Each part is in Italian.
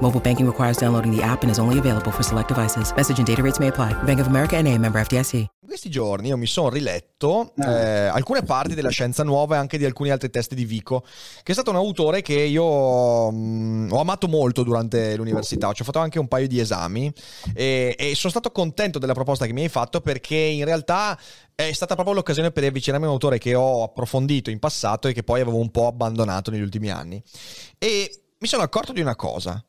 Mobile banking requires downloading the app and is only available for select devices. Message and data rates may apply. Bank of America and a member FDIC. In questi giorni io mi sono riletto eh, alcune parti della Scienza Nuova e anche di alcuni altri testi di Vico, che è stato un autore che io mh, ho amato molto durante l'università. Ci ho fatto anche un paio di esami e, e sono stato contento della proposta che mi hai fatto perché in realtà è stata proprio l'occasione per avvicinarmi a un autore che ho approfondito in passato e che poi avevo un po' abbandonato negli ultimi anni. E mi sono accorto di una cosa,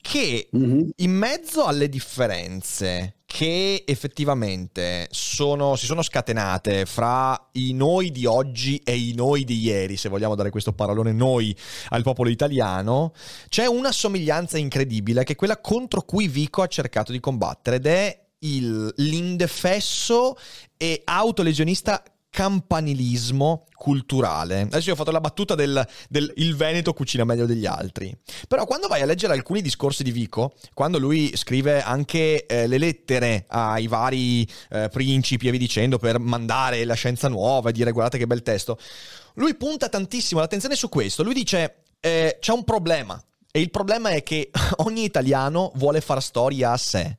che mm-hmm. in mezzo alle differenze che effettivamente sono, si sono scatenate fra i noi di oggi e i noi di ieri, se vogliamo dare questo parolone noi al popolo italiano, c'è una somiglianza incredibile che è quella contro cui Vico ha cercato di combattere ed è il, l'indefesso e autolesionista campanilismo culturale. Adesso io ho fatto la battuta del, del, il Veneto cucina meglio degli altri. Però quando vai a leggere alcuni discorsi di Vico, quando lui scrive anche eh, le lettere ai vari eh, principi e vi dicendo per mandare la scienza nuova e dire guardate che bel testo, lui punta tantissimo l'attenzione su questo. Lui dice eh, c'è un problema e il problema è che ogni italiano vuole far storia a sé.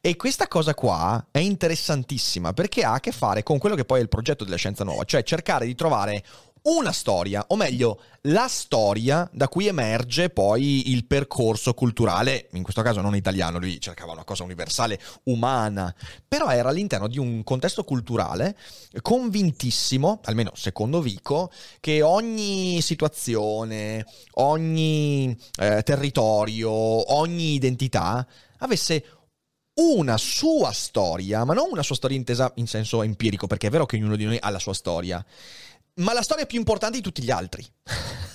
E questa cosa qua è interessantissima perché ha a che fare con quello che poi è il progetto della scienza nuova, cioè cercare di trovare una storia, o meglio, la storia da cui emerge poi il percorso culturale, in questo caso non italiano, lui cercava una cosa universale, umana, però era all'interno di un contesto culturale convintissimo, almeno secondo Vico, che ogni situazione, ogni eh, territorio, ogni identità avesse una sua storia, ma non una sua storia intesa in senso empirico, perché è vero che ognuno di noi ha la sua storia, ma la storia più importante di tutti gli altri.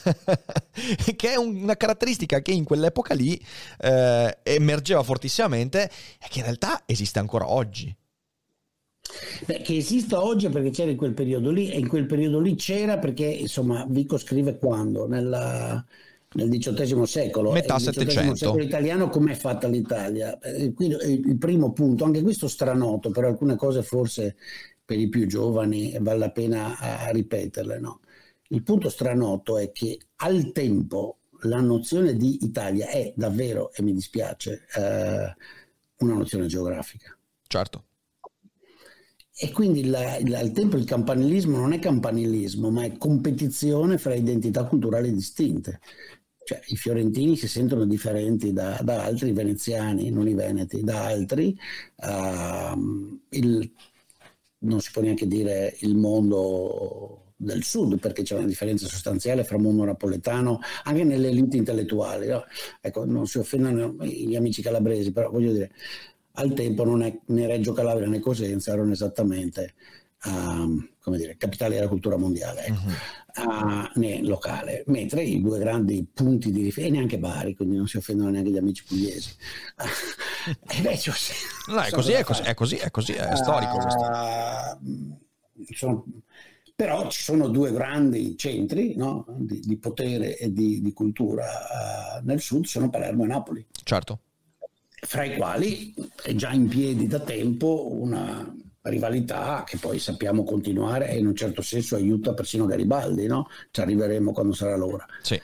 che è una caratteristica che in quell'epoca lì eh, emergeva fortissimamente e che in realtà esiste ancora oggi. Beh, che esista oggi perché c'era in quel periodo lì e in quel periodo lì c'era perché insomma Vico scrive quando? Nella, nel XVIII secolo. Metà Settecento. secolo italiano come è fatta l'Italia? Eh, qui il primo punto, anche questo stranoto, per alcune cose forse per i più giovani vale la pena ripeterle. No? Il punto stranoto è che al tempo la nozione di Italia è davvero, e mi dispiace, eh, una nozione geografica. Certo. E quindi la, la, al tempo il campanilismo non è campanilismo, ma è competizione fra identità culturali distinte. Cioè, I fiorentini si sentono differenti da, da altri, veneziani, non i veneti, da altri. Uh, il, non si può neanche dire il mondo del sud perché c'è una differenza sostanziale fra mondo napoletano anche nelle elite intellettuali. No? Ecco, non si offendono gli amici calabresi, però voglio dire, al tempo non è, né Reggio Calabria né Cosenza erano esattamente uh, come dire, capitale della cultura mondiale. Ecco. Uh-huh uh, né locale, mentre i due grandi punti di riferimento, e neanche Bari, quindi non si offendono neanche gli amici pugliesi. e invece, no, è così, è così, è così, è così, è storico questo. Uh, sono, però ci sono due grandi centri no? di, di, potere e di, di cultura uh, nel sud, sono Palermo e Napoli. Certo. Fra i quali è già in piedi da tempo una rivalità che poi sappiamo continuare e in un certo senso aiuta persino Garibaldi, no? Ci arriveremo quando sarà l'ora. Sì.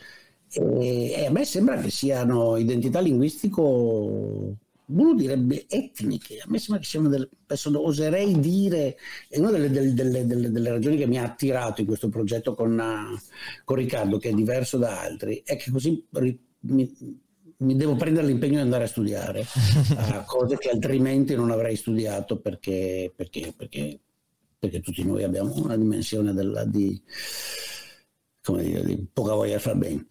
E, e, a me sembra che siano identità linguistico, uno direbbe etniche, a me sembra che siano delle, adesso oserei dire, è una delle, delle, delle, delle, ragioni che mi ha attirato in questo progetto con, con Riccardo, che è diverso da altri, è che così mi, mi devo prendere l'impegno di andare a studiare, uh, cose che altrimenti non avrei studiato perché, perché, perché, perché tutti noi abbiamo una dimensione della, di, dire, di, poca voglia di far bene.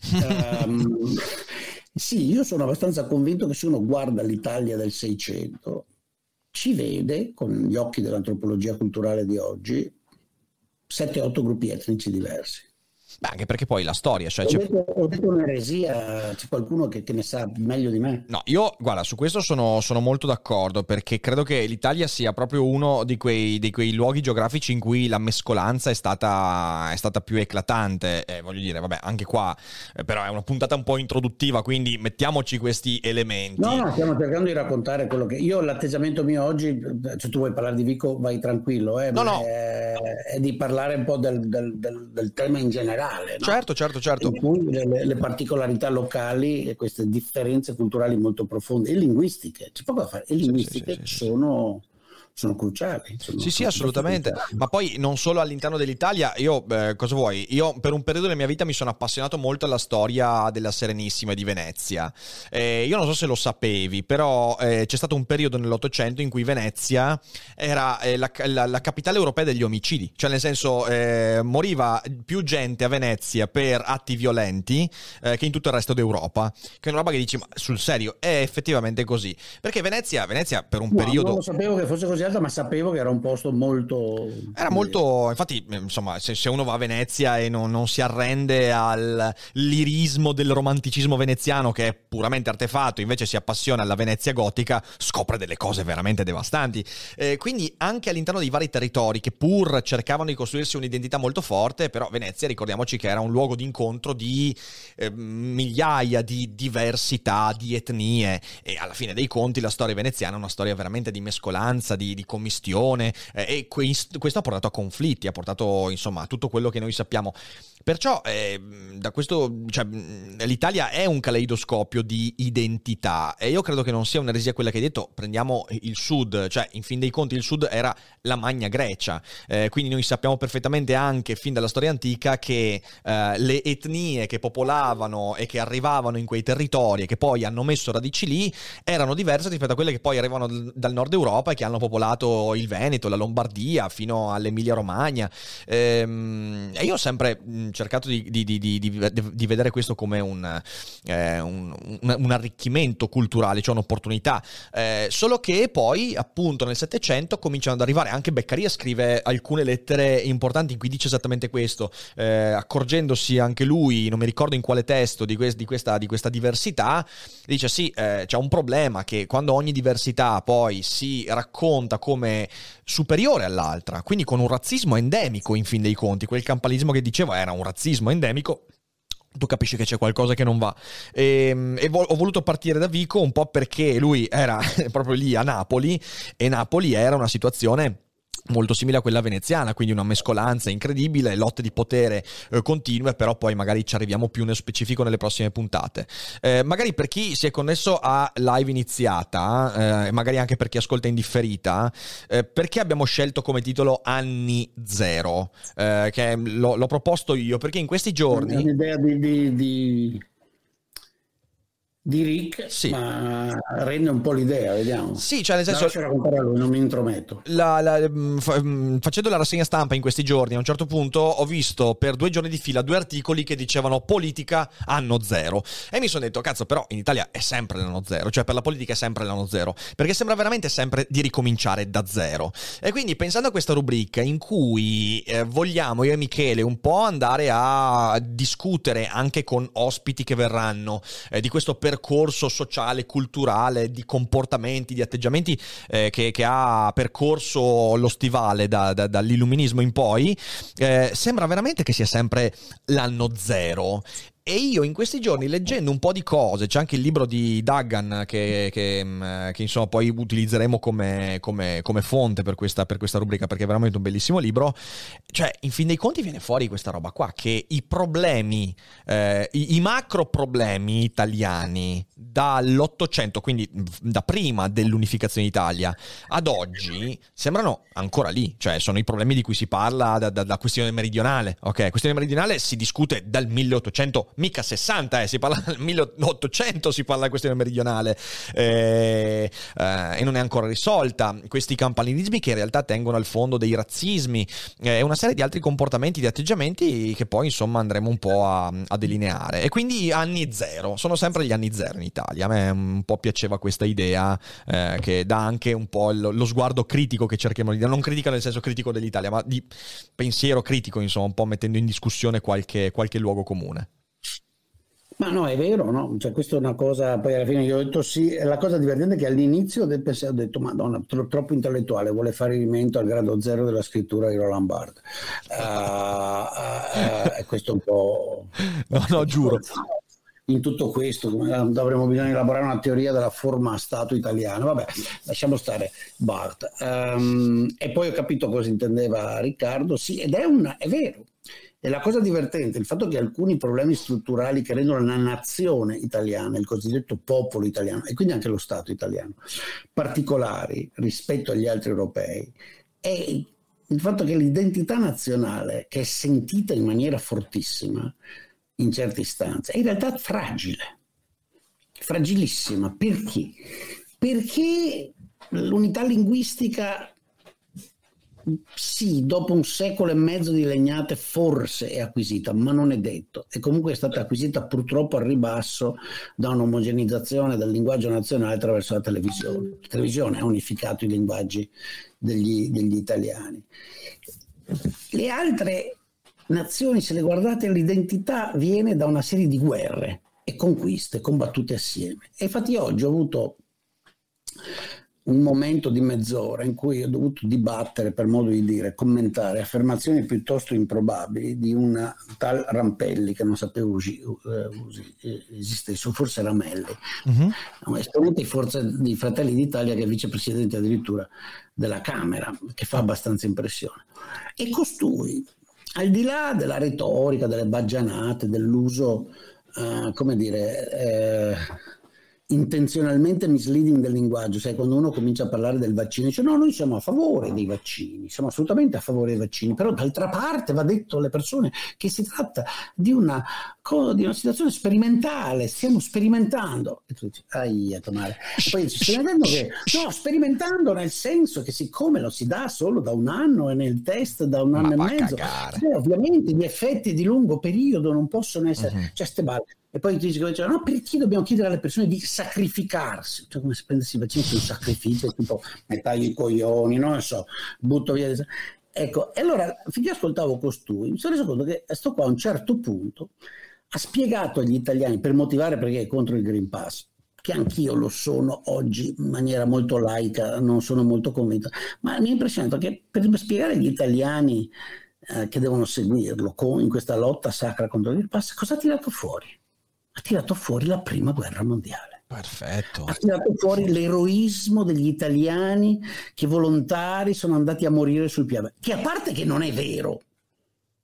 Um, sì, io sono abbastanza convinto che se uno guarda l'Italia del Seicento, ci vede con gli occhi dell'antropologia culturale di oggi 7-8 gruppi etnici diversi Beh, anche perché poi la storia. Cioè, ho, detto, ho, detto, un'eresia, c'è qualcuno che, che, ne sa meglio di me. No, io guarda, su questo sono, sono molto d'accordo perché credo che l'Italia sia proprio uno di quei, di quei luoghi geografici in cui la mescolanza è stata, è stata più eclatante. Eh, voglio dire, vabbè, anche qua, eh, però è una puntata un po' introduttiva, quindi mettiamoci questi elementi. No, no, stiamo cercando di raccontare quello che. Io, l'atteggiamento mio oggi, se tu vuoi parlare di Vico, vai tranquillo, eh, no, no. È, è, di parlare un po' del, del, del, del tema in generale generale. No? Certo, certo, certo. In cui le, le, particolarità locali e queste differenze culturali molto profonde e linguistiche, c'è poco da fare, e linguistiche sì, sì, sì, sono sono cruciali. Sono sì, sì, assolutamente. Ma poi non solo all'interno dell'Italia, io eh, cosa vuoi? Io per un periodo della mia vita mi sono appassionato molto alla storia della Serenissima di Venezia. Eh, io non so se lo sapevi, però eh, c'è stato un periodo nell'Ottocento in cui Venezia era eh, la, la, la, capitale europea degli omicidi, cioè nel senso eh, moriva più gente a Venezia per atti violenti eh, che in tutto il resto d'Europa. Che è una roba che dici, ma sul serio, è effettivamente così. Perché Venezia, Venezia per un no, periodo... Non lo sapevo che fosse così ma sapevo che era un posto molto... Era molto... Infatti, insomma, se, se uno va a Venezia e non, non, si arrende al lirismo del romanticismo veneziano, che è puramente artefatto, invece si appassiona alla Venezia gotica, scopre delle cose veramente devastanti. Eh, quindi anche all'interno dei vari territori, che pur cercavano di costruirsi un'identità molto forte, però Venezia, ricordiamoci che era un luogo di incontro di eh, migliaia di diversità, di etnie, e alla fine dei conti la storia veneziana è una storia veramente di mescolanza, di di commistione eh, e questo, questo ha portato a conflitti, ha portato insomma a tutto quello che noi sappiamo. Perciò eh, da questo, cioè, l'Italia è un caleidoscopio di identità e io credo che non sia un'eresia quella che hai detto, prendiamo il sud, cioè in fin dei conti il sud era la Magna Grecia, eh, quindi noi sappiamo perfettamente anche fin dalla storia antica che eh, le etnie che popolavano e che arrivavano in quei territori e che poi hanno messo radici lì erano diverse rispetto a quelle che poi arrivano dal nord Europa e che hanno popolato il Veneto, la Lombardia fino all'Emilia Romagna. Ehm, e io ho sempre cercato di, di, di, di, vedere questo come un, eh, un, un, arricchimento culturale, cioè un'opportunità. Eh, solo che poi, appunto, nel Settecento cominciano ad arrivare, anche Beccaria scrive alcune lettere importanti in cui dice esattamente questo, eh, accorgendosi anche lui, non mi ricordo in quale testo, di, quest, questa, questa, diversità, dice sì, eh, c'è un problema che quando ogni diversità poi si racconta come superiore all'altra, quindi con un razzismo endemico in fin dei conti, quel campalismo che dicevo era un razzismo endemico tu capisci che c'è qualcosa che non va. E, ehm, e vo- ho voluto partire da Vico un po' perché lui era proprio lì a Napoli e Napoli era una situazione molto simile a quella veneziana, quindi una mescolanza incredibile, lotte di potere eh, continue, però poi magari ci arriviamo più nello specifico nelle prossime puntate. Eh, magari per chi si è connesso a live iniziata, eh, magari anche per chi ascolta in differita, eh, perché abbiamo scelto come titolo Anni Zero? Eh, che l'ho, l'ho, proposto io, perché in questi giorni... Un'idea di, di, di di Rick, sì. ma rende un po' l'idea, vediamo. Sì, cioè nel senso... Lui, non mi intrometto. La, la, mm, mm, facendo la rassegna stampa in questi giorni, a un certo punto ho visto per due giorni di fila due articoli che dicevano politica anno zero. E mi sono detto, cazzo, però in Italia è sempre l'anno zero, cioè per la politica è sempre l'anno zero, perché sembra veramente sempre di ricominciare da zero. E quindi pensando a questa rubrica in cui eh, vogliamo io e Michele un po' andare a discutere anche con ospiti che verranno eh, di questo percorso percorso sociale, culturale, di comportamenti, di atteggiamenti eh, che, che, ha percorso lo stivale da, da, dall'illuminismo in poi, eh, sembra veramente che sia sempre l'anno zero e io in questi giorni leggendo un po' di cose, c'è anche il libro di Duggan che, che, mm, che insomma poi utilizzeremo come, come, come fonte per questa, per questa, rubrica perché è veramente un bellissimo libro, cioè in fin dei conti viene fuori questa roba qua, che i problemi, eh, i, i macro problemi italiani dall'Ottocento, quindi da prima dell'unificazione d'Italia ad oggi, sembrano ancora lì, cioè sono i problemi di cui si parla da, da, da questione meridionale, ok? Questione meridionale si discute dal 1800 mica 60, eh, si parla del 1800, si parla della questione meridionale eh, eh, e non è ancora risolta. Questi campanilismi che in realtà tengono al fondo dei razzismi e una serie di altri comportamenti, di atteggiamenti che poi insomma andremo un po' a, a delineare. E quindi anni zero, sono sempre gli anni zero in Italia. A me un po' piaceva questa idea eh, che dà anche un po' lo, lo sguardo critico che cerchiamo di dare, non critica nel senso critico dell'Italia, ma di pensiero critico, insomma, un po' mettendo in discussione qualche, qualche luogo comune. Ma no, è vero, no? Cioè, questa è una cosa, poi alla fine io ho detto sì, la cosa divertente è che all'inizio del pensiero ho detto, madonna, tro- troppo intellettuale, vuole fare riferimento al grado zero della scrittura di Roland Barthes. Uh, uh, uh, questo è un po'... No, no, giuro. In tutto questo dovremmo bisogno di elaborare una teoria della forma stato italiano. Vabbè, lasciamo stare Barth. Um, e poi ho capito cosa intendeva Riccardo. Sì, ed è, una, è vero, e la cosa divertente è il fatto che alcuni problemi strutturali che rendono la nazione italiana, il cosiddetto popolo italiano e quindi anche lo Stato italiano, particolari rispetto agli altri europei, è il fatto che l'identità nazionale, che è sentita in maniera fortissima in certe istanze, è in realtà fragile, fragilissima. Perché? Perché l'unità linguistica sì, dopo un secolo e mezzo di legnate forse è acquisita, ma non è detto. E comunque è stata acquisita purtroppo al ribasso da un'omogenizzazione del linguaggio nazionale attraverso la televisione. La televisione ha unificato i linguaggi degli, degli italiani. Le altre nazioni, se le guardate, l'identità viene da una serie di guerre e conquiste combattute assieme. E infatti oggi ho avuto un momento di mezz'ora in cui ho dovuto dibattere, per modo di dire, commentare affermazioni piuttosto improbabili di una tal Rampelli che non sapevo usi, usi, esistesse, forse Ramelli, uh-huh. un esponente di Forza di Fratelli d'Italia che è vicepresidente addirittura della Camera, che fa abbastanza impressione. E costui, al di là della retorica, delle baggianate, dell'uso, uh, come dire... Eh, intenzionalmente misleading del linguaggio, sai, quando uno comincia a parlare del vaccino, dice no, noi siamo a favore dei vaccini, siamo assolutamente a favore dei vaccini, però d'altra parte va detto alle persone che si tratta di una, di una situazione sperimentale, stiamo sperimentando. E tu dici, aia, Tomare. Poi dici, stai vedendo che, no, sperimentando nel senso che siccome lo si dà solo da un anno e nel test da un anno Ma e mezzo, eh, ovviamente gli effetti di lungo periodo non possono essere, uh-huh. cioè ste balle. E poi ti dice, no, perché dobbiamo chiedere alle persone di sacrificarsi? Cioè, come se prendessi i vaccini su un sacrificio, tipo metà i coglioni, non so, butto via. Ecco, e allora finché ascoltavo costui, mi sono reso conto che sto qua a un certo punto ha spiegato agli italiani per motivare perché è contro il Green Pass, che anch'io lo sono oggi in maniera molto laica, non sono molto convinto, ma mi è impressionato che per spiegare agli italiani eh, che devono seguirlo con, in questa lotta sacra contro il Green Pass, cosa ha tirato fuori? Ha tirato fuori la prima guerra mondiale. Perfetto. Ha tirato fuori l'eroismo degli italiani che volontari sono andati a morire sul piano. Che a parte che non è vero,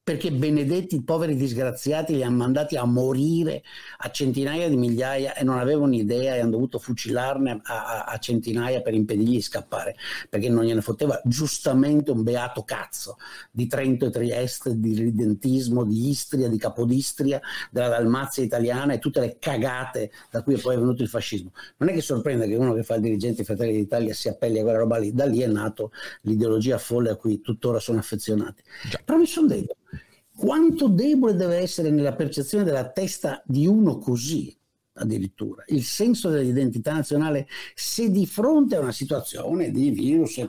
perché benedetti poveri disgraziati li hanno mandati a morire a centinaia di migliaia e non avevano idea e hanno dovuto fucilarne a, a, a, centinaia per impedirgli di scappare perché non gliene fotteva giustamente un beato cazzo di Trento e Trieste, di ridentismo, di Istria, di Capodistria, della Dalmazia italiana e tutte le cagate da cui è poi venuto il fascismo. Non è che sorprende che uno che fa il dirigente Fratelli d'Italia si appelli a quella roba lì, da lì è nato l'ideologia folle a cui tuttora sono affezionati. Però mi sono detto quanto debole deve essere nella percezione della testa di uno così, addirittura, il senso dell'identità nazionale se di fronte a una situazione di virus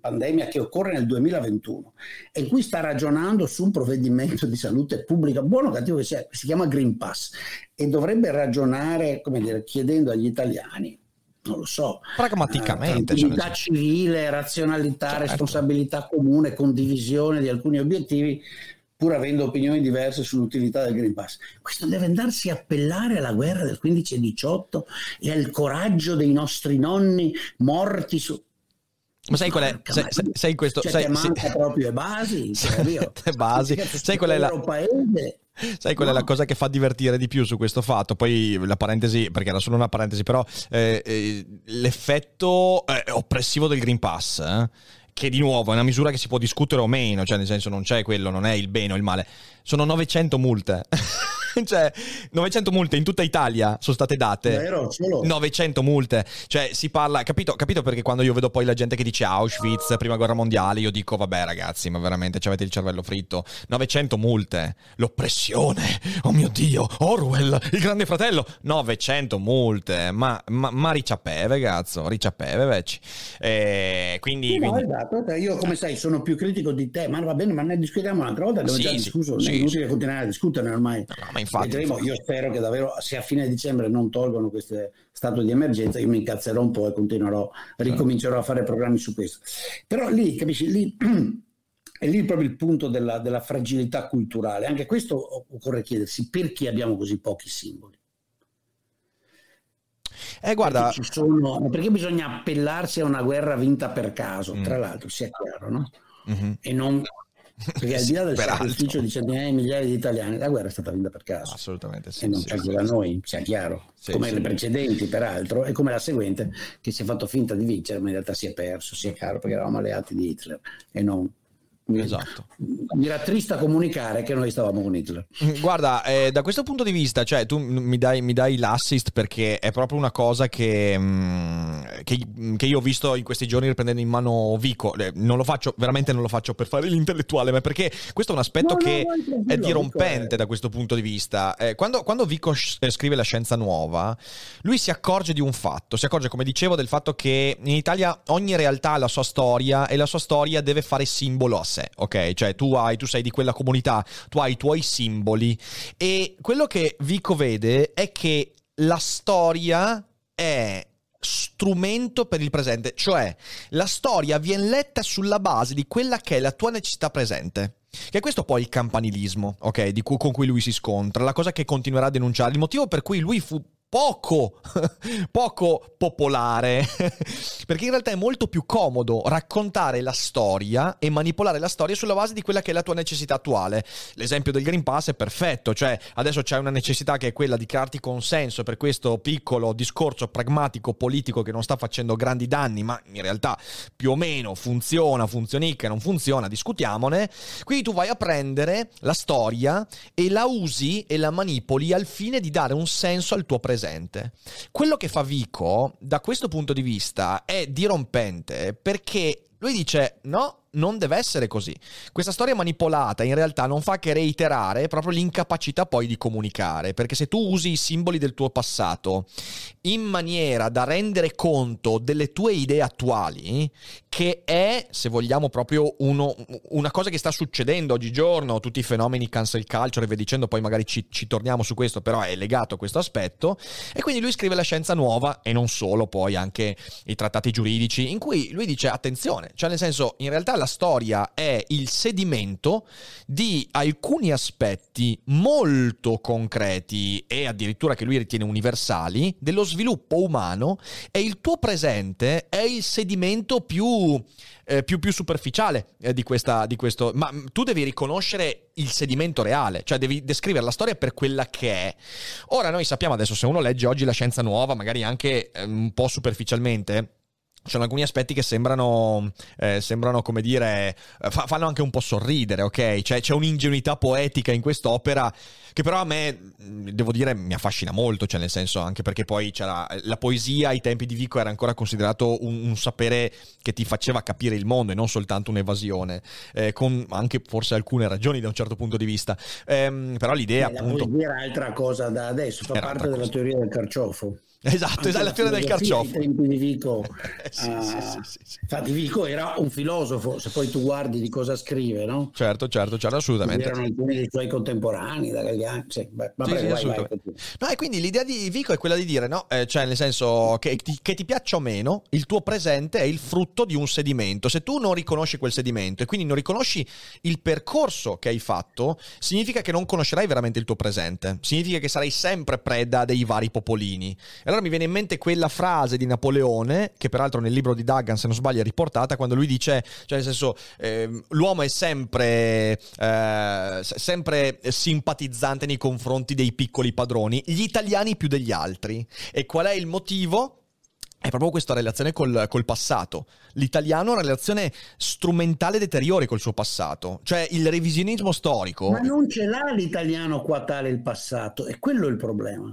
pandemia che occorre nel 2021 e cui sta ragionando su un provvedimento di salute pubblica, buono o cattivo che sia, si chiama Green Pass e dovrebbe ragionare, come dire, chiedendo agli italiani non lo so, pragmaticamente, uh, cioè, civile, razionalità, certo. responsabilità comune, condivisione di alcuni obiettivi, pur avendo opinioni diverse sull'utilità del Green Pass. Questo deve andarsi a appellare alla guerra del 15 e 18 e al coraggio dei nostri nonni morti su... Ma sai qual è? Sai, sai, questo? Cioè, sai, manca sì. proprio le basi. Cioè, le basi. Sai qual è la... Paese. Sai qual è la cosa che fa divertire di più su questo fatto? Poi la parentesi, perché era solo una parentesi, però eh, eh, l'effetto eh, oppressivo del Green Pass eh, che di nuovo è una misura che si può discutere o meno, cioè nel senso non c'è quello, non è il bene o il male. Sono 900 multe. cioè, 900 multe in tutta Italia sono state date. Vero, solo. 900 multe. Cioè, si parla, capito, capito perché quando io vedo poi la gente che dice Auschwitz, prima guerra mondiale, io dico, vabbè ragazzi, ma veramente ci avete il cervello fritto. 900 multe. L'oppressione. Oh mio Dio. Orwell, il grande fratello. 900 multe. Ma, ma, ma ricciapeve, cazzo. Ricciapeve, vecchi. Eh, quindi... Sì, no, quindi... esatto. Io, come sai, sono più critico di te, ma va bene, ma ne discutiamo un'altra volta. Abbiamo Sì, già sì, discusso, sì, è inutile continuare a discutere ormai. No, ma infatti, Vedremo. Io spero che davvero, se a fine dicembre non tolgono questo stato di emergenza, io mi incazzerò un po' e continuerò, ricomincerò a fare programmi su questo. Però lì, capisci, lì è lì proprio il punto della, della fragilità culturale. Anche questo occorre chiedersi perché abbiamo così pochi simboli. Eh, guarda... Perché, sono, perché bisogna appellarsi a una guerra vinta per caso, Mm. tra l'altro, sia chiaro, no? Mhm. E non perché al di là del sacrificio di centinaia di migliaia di italiani, la guerra è stata vinta per caso. Assolutamente sì. e non sì, c'è sì, da sì. noi, sia chiaro, Sì, come sì. le precedenti peraltro, e come la seguente che si è fatto finta di vincere, ma in realtà si è perso, sia chiaro, perché eravamo alleati di Hitler e non... Esatto. mi rattrista comunicare che noi stavamo con Hitler. Mm, Guarda, eh, da questo punto di vista, cioè tu mi dai, mi dai l'assist perché è proprio una cosa che, mm, che, che io ho visto in questi giorni riprendendo in mano Vico. Eh, Non lo faccio, veramente non lo faccio per fare l'intellettuale, ma perché questo è un aspetto No, no, che tranquillo, è dirompente Vico è- da questo punto di vista. Eh, quando, quando Vico eh, scrive La scienza nuova, lui si accorge di un fatto, si accorge, come dicevo, del fatto che in Italia ogni realtà ha la sua storia e la sua storia deve fare simbolo a sé, ok? Cioè tu hai, tu sei di quella comunità, tu hai i tuoi simboli e quello che Vico vede è che la storia è strumento per il presente, cioè la storia viene letta sulla base di quella che è la tua necessità presente. Che è questo poi il campanilismo, ok? Cui, con cui lui si scontra, la cosa che continuerà a denunciare, il motivo per cui lui fu poco, poco popolare, perché in realtà è molto più comodo raccontare la storia e manipolare la storia sulla base di quella che è la tua necessità attuale. L'esempio del Green Pass è perfetto, cioè adesso c'è una necessità che è quella di crearti consenso per questo piccolo discorso pragmatico politico che non sta facendo grandi danni, ma in realtà più o meno funziona, funzionicca, non funziona, discutiamone. Quindi tu vai a prendere la storia e la usi e la manipoli al fine di dare un senso al tuo presente. Quello che fa Vico, da questo punto di vista, è dirompente perché lui dice no. Non deve essere così. Questa storia manipolata in realtà non fa che reiterare proprio l'incapacità poi di comunicare, perché se tu usi i simboli del tuo passato in maniera da rendere conto delle tue idee attuali, che è, se vogliamo, proprio uno- una cosa che sta succedendo oggigiorno, tutti i fenomeni cancel culture e via dicendo, poi magari ci, ci torniamo su questo, però è legato a questo aspetto, e quindi lui scrive la scienza nuova, e non solo, poi anche i trattati giuridici, in cui lui dice attenzione, cioè nel senso, in realtà la storia è il sedimento di alcuni aspetti molto concreti e addirittura che lui ritiene universali dello sviluppo umano e il tuo presente è il sedimento più, eh, più, più superficiale eh, di, questa, di questo. Ma mm, tu devi riconoscere il sedimento reale, cioè devi descrivere la storia per quella che è. Ora noi sappiamo adesso, se uno legge oggi la scienza nuova, magari anche eh, un po' superficialmente, ci sono alcuni aspetti che sembrano, eh, sembrano come dire, eh, fa- fanno anche un po' sorridere, ok? Cioè c'è un'ingenuità poetica in quest'opera che però a me, mh, devo dire, mi affascina molto, cioè nel senso anche perché poi c'era la poesia ai tempi di Vico era ancora considerato un, un sapere che ti faceva capire il mondo e non soltanto un'evasione, eh, con anche forse alcune ragioni da un certo punto di vista. Ehm, però l'idea la appunto... poesia era altra cosa da adesso, fa parte della cosa. teoria del carciofo. Esatto, esatto, la teoria del carciofo. Di Vico, Eh, sì, ah, sì, sì, sì, infatti Vico era un filosofo, se poi tu guardi di cosa scrive, no? Certo, certo, certo, assolutamente. Erano alcuni dei suoi contemporanei, da Galliani. Sì, beh, Sì, vai, vai. No, e quindi l'idea di Vico è quella di dire, no? Eh, cioè, nel senso che ti, che ti piaccia o meno, il tuo presente è il frutto di un sedimento. Se tu non riconosci quel sedimento e quindi non riconosci il percorso che hai fatto, significa che non conoscerai veramente il tuo presente. Significa che sarai sempre preda dei vari popolini. Allora mi viene in mente quella frase di Napoleone, che peraltro nel libro di Duggan, se non sbaglio, è riportata, quando lui dice, cioè nel senso, ehm, l'uomo è sempre, eh, sempre simpatizzante nei confronti dei piccoli padroni, gli italiani più degli altri. E qual è il motivo? è proprio questa relazione col, col, passato. L'italiano ha una relazione strumentale deteriore col suo passato, cioè il revisionismo storico. Ma non ce l'ha l'italiano qua tale il passato, è quello il problema.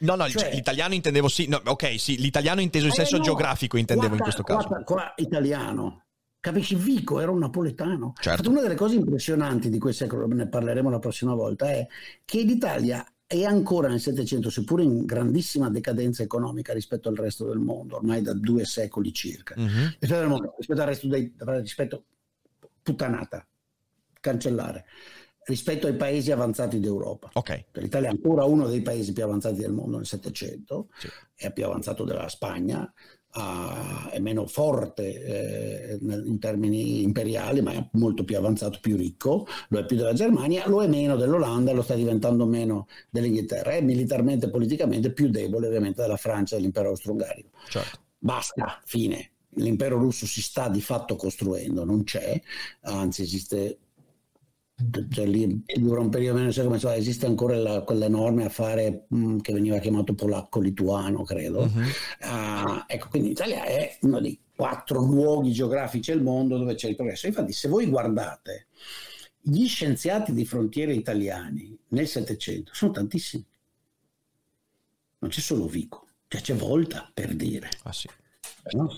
No, no, cioè, l'italiano intendevo sì, no, ok, sì, l'italiano inteso in eh, senso no, geografico intendevo qua, in questo caso. Qua, qua italiano. Capisci, Vico era un napoletano. Certo. Una delle cose impressionanti di quel secolo, ne parleremo la prossima volta, è che l'Italia è ancora nel Settecento, seppur in grandissima decadenza economica rispetto al resto del mondo, ormai da due secoli circa, rispetto, al mondo, rispetto al resto dei... rispetto puttanata, cancellare rispetto ai paesi avanzati d'Europa. Okay. L'Italia è ancora uno dei paesi più avanzati del mondo nel Settecento, sì. è più avanzato della Spagna, uh, è meno forte eh, in termini imperiali, ma è molto più avanzato, più ricco, lo è più della Germania, lo è meno dell'Olanda, lo sta diventando meno dell'Inghilterra, è militarmente e politicamente più debole ovviamente della Francia e dell'impero austro-ungarico. Certo. Basta, fine. L'impero russo si sta di fatto costruendo, non c'è, anzi esiste cioè lì dura un periodo meno come so, esiste ancora la, quell'enorme affare mh, mm, che veniva chiamato polacco-lituano credo uh-huh. uh, ecco quindi l'Italia è uno dei quattro luoghi geografici al mondo dove c'è il progresso infatti se voi guardate gli scienziati di frontiera italiani nel Settecento sono tantissimi non c'è solo Vico cioè c'è Volta per dire ah, sì. no?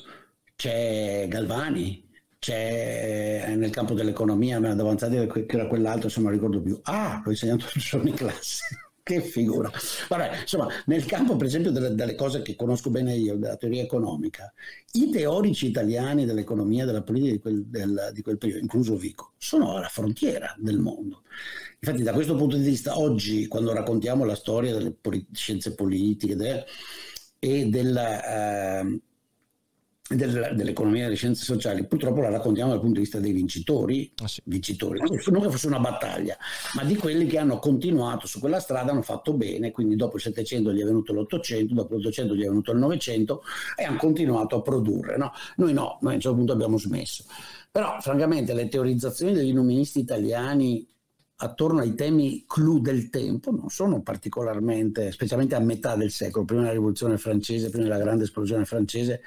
c'è Galvani c'è eh, nel campo dell'economia, ma avanzati che era quell'altro, se non ricordo più. Ah, l'ho insegnato tutti i giorni in classe. che figura. Vabbè, insomma, nel campo, per esempio, delle, delle, cose che conosco bene io, della teoria economica, i teorici italiani dell'economia della politica di quel, del, di quel periodo, incluso Vico, sono alla frontiera del mondo. Infatti, da questo punto di vista, oggi, quando raccontiamo la storia delle polit- scienze politiche de- e della, eh, del, dell'economia e delle scienze sociali, purtroppo la raccontiamo dal punto di vista dei vincitori, ah, sì. vincitori, non che fosse una battaglia, ma di quelli che hanno continuato su quella strada, hanno fatto bene, quindi dopo il 700 gli è venuto l'800, dopo l'800 gli è venuto il 900 e hanno continuato a produrre. No? Noi no, noi a un certo punto abbiamo smesso. Però francamente le teorizzazioni degli illuministi italiani attorno ai temi clou del tempo non sono particolarmente, specialmente a metà del secolo, prima della rivoluzione francese, prima della grande esplosione francese,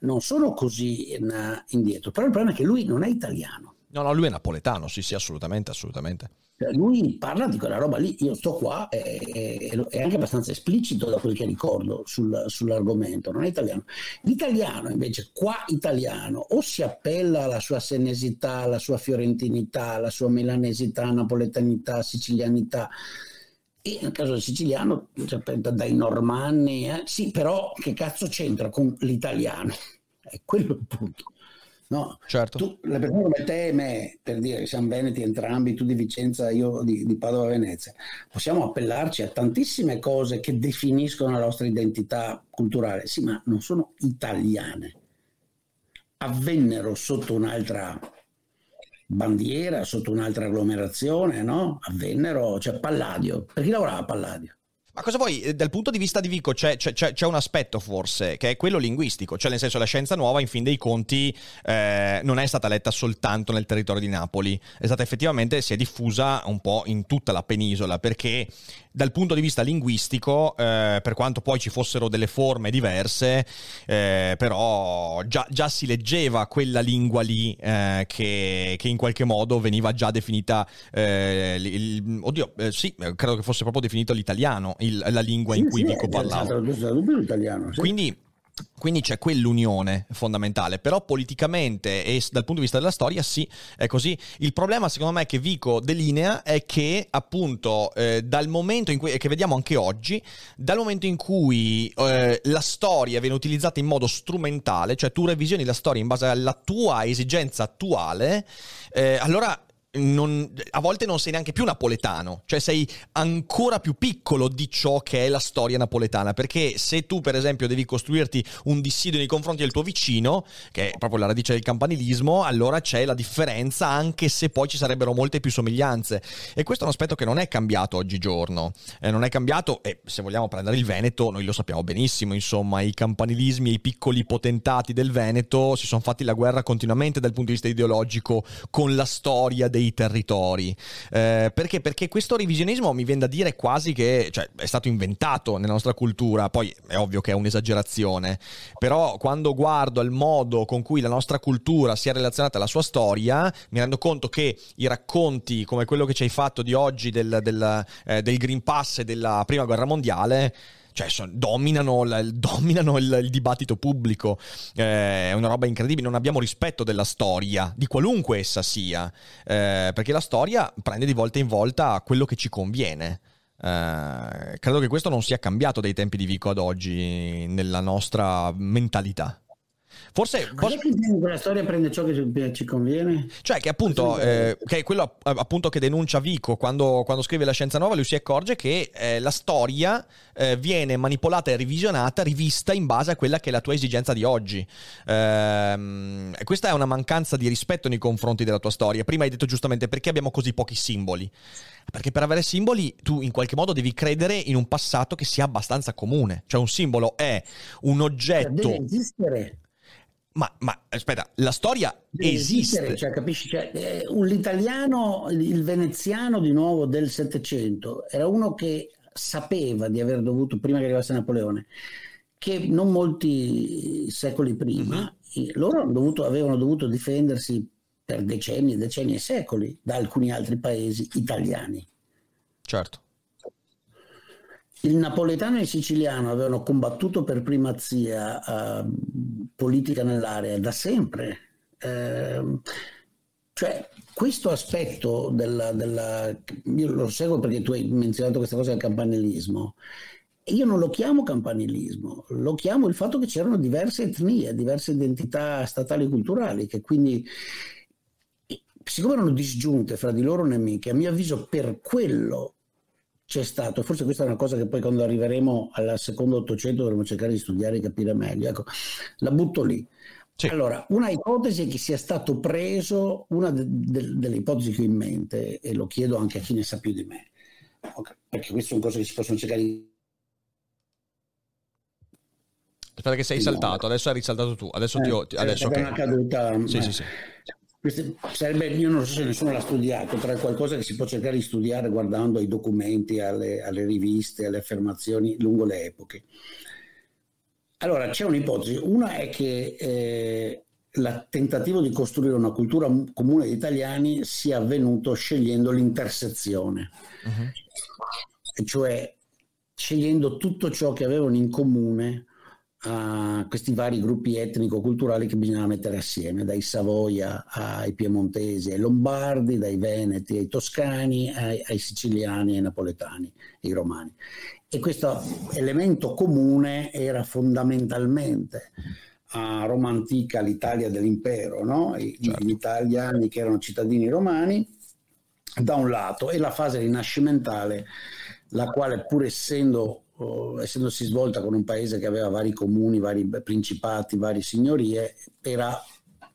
non sono così in, indietro, però il problema è che lui non è italiano. No, no, lui è napoletano, sì, sì, assolutamente, assolutamente. Cioè, lui parla di quella roba lì, io sto qua e è anche abbastanza esplicito da quel che ricordo sul, sull'argomento, non è italiano. L'italiano invece, qua italiano, o si appella alla sua senesità, alla sua fiorentinità, alla sua milanesità, napoletanità, sicilianità, e nel caso del siciliano, cioè, dai normanni, eh? sì, però che cazzo c'entra con l'italiano? È quello il punto. No, certo. Tu, le persone come te e me, per dire che siamo veneti entrambi, tu di Vicenza, io di, di Padova Venezia, possiamo appellarci a tantissime cose che definiscono la nostra identità culturale, sì, ma non sono italiane. Avvennero sotto un'altra bandiera sotto un'altra agglomerazione, no? Avvennero, cioè Palladio. Per chi lavorava a Palladio? Ma cosa vuoi, eh, dal punto di vista di Vico c'è, c'è, c'è, un aspetto forse che è quello linguistico, cioè nel senso la scienza nuova in fin dei conti eh, non è stata letta soltanto nel territorio di Napoli, è stata effettivamente, si è diffusa un po' in tutta la penisola perché dal punto di vista linguistico, eh, per quanto poi ci fossero delle forme diverse, eh, però già, già, si leggeva quella lingua lì eh, che, che, in qualche modo veniva già definita, eh, il, oddio, sì, credo che fosse proprio definito l'italiano il, la lingua in cui Vico parlava. L'italiano, sì. Quindi quindi c'è quell'unione fondamentale, però politicamente e dal punto di vista della storia sì, è così. Il problema secondo me che Vico delinea è che appunto eh, dal momento in cui, e che vediamo anche oggi, dal momento in cui eh, la storia viene utilizzata in modo strumentale, cioè tu revisioni la storia in base alla tua esigenza attuale, eh, allora non, a volte non sei neanche più napoletano, cioè sei ancora più piccolo di ciò che è la storia napoletana, perché se tu per esempio devi costruirti un dissidio nei confronti del tuo vicino, che è proprio la radice del campanilismo, allora c'è la differenza anche se poi ci sarebbero molte più somiglianze. E questo è un aspetto che non è cambiato oggigiorno, eh, non è cambiato e se vogliamo prendere il Veneto noi lo sappiamo benissimo, insomma i campanilismi e i piccoli potentati del Veneto si sono fatti la guerra continuamente dal punto di vista ideologico con la storia dei territori. Eh, perché? Perché questo revisionismo mi viene da dire quasi che cioè, è stato inventato nella nostra cultura, poi è ovvio che è un'esagerazione, però quando guardo al modo con cui la nostra cultura si è relazionata alla sua storia, mi rendo conto che i racconti come quello che ci hai fatto di oggi del, del, eh, del Green Pass e della Prima Guerra Mondiale cioè son, dominano, il, dominano il, il, dibattito pubblico, eh, è una roba incredibile, non abbiamo rispetto della storia, di qualunque essa sia, eh, perché la storia prende di volta in volta quello che ci conviene. Eh, credo che questo non sia cambiato dai tempi di Vico ad oggi nella nostra mentalità. Forse Cos'è posso... quella storia prende ciò che ci conviene? Cioè che appunto eh, che è quello appunto che denuncia Vico quando, quando, scrive La Scienza Nuova lui si accorge che eh, la storia eh, viene manipolata e revisionata, rivista in base a quella che è la tua esigenza di oggi. Ehm, questa è una mancanza di rispetto nei confronti della tua storia. Prima hai detto giustamente perché abbiamo così pochi simboli. Perché per avere simboli tu in qualche modo devi credere in un passato che sia abbastanza comune. Cioè un simbolo è un oggetto... Deve esistere ma, ma, aspetta, la storia esiste. Cioè, capisci? Cioè, eh, l'italiano, il veneziano di nuovo del Settecento, era uno che sapeva di aver dovuto, prima che arrivasse Napoleone, che non molti secoli prima, uh-huh. loro dovuto, avevano dovuto difendersi per decenni, decenni e secoli da alcuni altri paesi italiani. Certo. Il napoletano e il siciliano avevano combattuto per primazia uh, politica nell'area da sempre. Uh, cioè, questo aspetto della, della, Io lo seguo perché tu hai menzionato questa cosa del campanilismo. Io non lo chiamo campanilismo, lo chiamo il fatto che c'erano diverse etnie, diverse identità statali e culturali, che quindi siccome erano disgiunte fra di loro nemiche, a mio avviso per quello c'è stato, forse questa è una cosa che poi quando arriveremo al secondo Ottocento dovremo cercare di studiare e capire meglio. Ecco, la butto lì. Sì. Allora, una ipotesi è che sia stato preso, una de- de- delle ipotesi che ho in mente, e lo chiedo anche a chi ne sa più di me, okay. perché queste sono cose che si possono cercare di Aspetta che sei saltato, adesso hai risaltato tu, adesso eh, ti ho... Adesso è una caduta... Sì, eh. sì, sì. Sarebbe, io non so se nessuno l'ha studiato, però è qualcosa che si può cercare di studiare guardando ai documenti, alle, alle riviste, alle affermazioni lungo le epoche. Allora, c'è un'ipotesi. Una è che eh, il tentativo di costruire una cultura comune di italiani sia avvenuto scegliendo l'intersezione, uh-huh. cioè scegliendo tutto ciò che avevano in comune a questi vari gruppi etnico-culturali che bisognava mettere assieme, dai Savoia ai Piemontesi, ai Lombardi, dai Veneti ai Toscani, ai, ai Siciliani, ai Napoletani, ai Romani. E questo elemento comune era fondamentalmente a Roma antica l'Italia dell'impero, no? I, certo. gli italiani che erano cittadini romani da un lato e la fase rinascimentale, la quale pur essendo essendosi svolta con un paese che aveva vari comuni, vari principati, varie signorie, era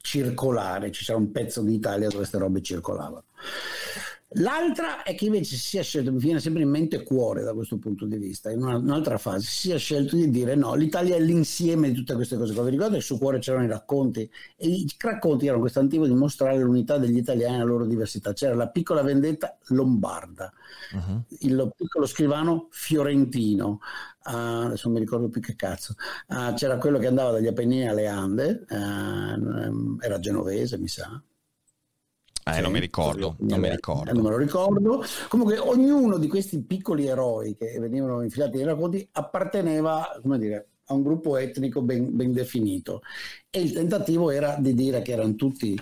circolare, c'era un pezzo d'Italia dove queste robe circolavano. L'altra è che invece si è scelto, mi viene sempre in mente cuore da questo punto di vista, in una, un'altra fase si è scelto di dire no, l'Italia è l'insieme di tutte queste cose. Vi ricordate che su cuore c'erano i racconti e i racconti erano questo tentativo di mostrare l'unità degli italiani e la loro diversità. C'era la piccola vendetta lombarda, uh-huh. il piccolo scrivano fiorentino, uh, adesso non mi ricordo più che cazzo, uh, c'era quello che andava dagli Appennini alle Ande, uh, era genovese mi sa eh, sì, non mi ricordo, non mi ricordo. Non me lo ricordo. Comunque ognuno di questi piccoli eroi che venivano infilati nei racconti apparteneva, come dire, a un gruppo etnico ben, ben definito e il tentativo era di dire che erano tutti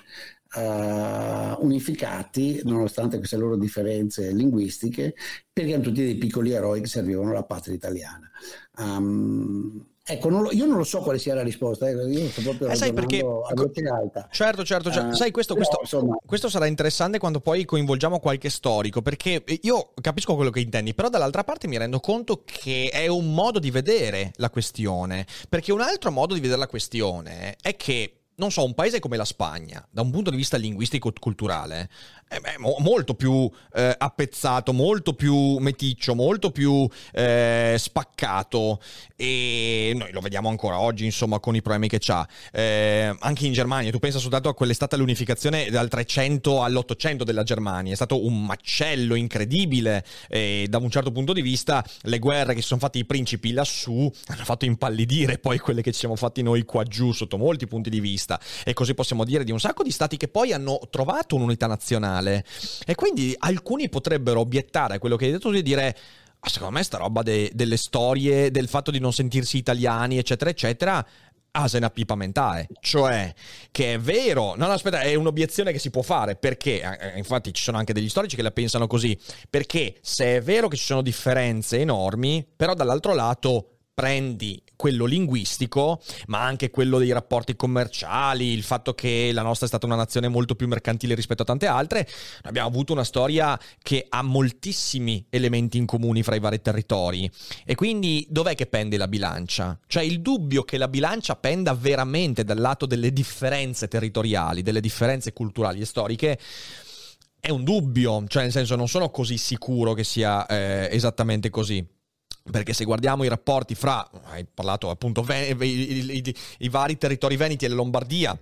uh, unificati nonostante queste loro differenze linguistiche perché erano tutti dei piccoli eroi che servivano alla patria italiana. Um, Ecco, non lo, io non lo so quale sia la risposta, eh, io sto proprio eh, sai perché, a voce alta. Certo, certo, certo. Uh, sai, questo, questo, insomma... questo, sarà interessante quando poi coinvolgiamo qualche storico, perché io capisco quello che intendi, però dall'altra parte mi rendo conto che è un modo di vedere la questione, perché un altro modo di vedere la questione è che non so, un paese come la Spagna, da un punto di vista linguistico-culturale, è molto più eh, appezzato, molto più meticcio, molto più eh, spaccato e noi lo vediamo ancora oggi, insomma, con i problemi che ha. Eh, anche in Germania, tu pensa soltanto a quell'estate all'unificazione dal 300 all'800 della Germania, è stato un macello incredibile e da un certo punto di vista le guerre che si sono fatti i principi lassù hanno fatto impallidire poi quelle che ci siamo fatti noi qua giù sotto molti punti di vista. E così possiamo dire di un sacco di stati che poi hanno trovato un'unità nazionale. E quindi alcuni potrebbero obiettare a quello che hai detto e dire. Ah, secondo me sta roba de- delle storie, del fatto di non sentirsi italiani, eccetera, eccetera, asena pipa mentale, cioè che è vero, no, no, aspetta, è un'obiezione che si può fare perché, eh, infatti ci sono anche degli storici che la pensano così, perché se è vero che ci sono differenze enormi, però dall'altro lato prendi quello linguistico, ma anche quello dei rapporti commerciali, il fatto che la nostra è stata una nazione molto più mercantile rispetto a tante altre, abbiamo avuto una storia che ha moltissimi elementi in comune fra i vari territori. E quindi dov'è che pende la bilancia? Cioè il dubbio che la bilancia penda veramente dal lato delle differenze territoriali, delle differenze culturali e storiche, è un dubbio, cioè nel senso non sono così sicuro che sia eh, esattamente così. Perché se guardiamo i rapporti fra, hai parlato appunto, i, i, i, i vari territori veneti e la Lombardia,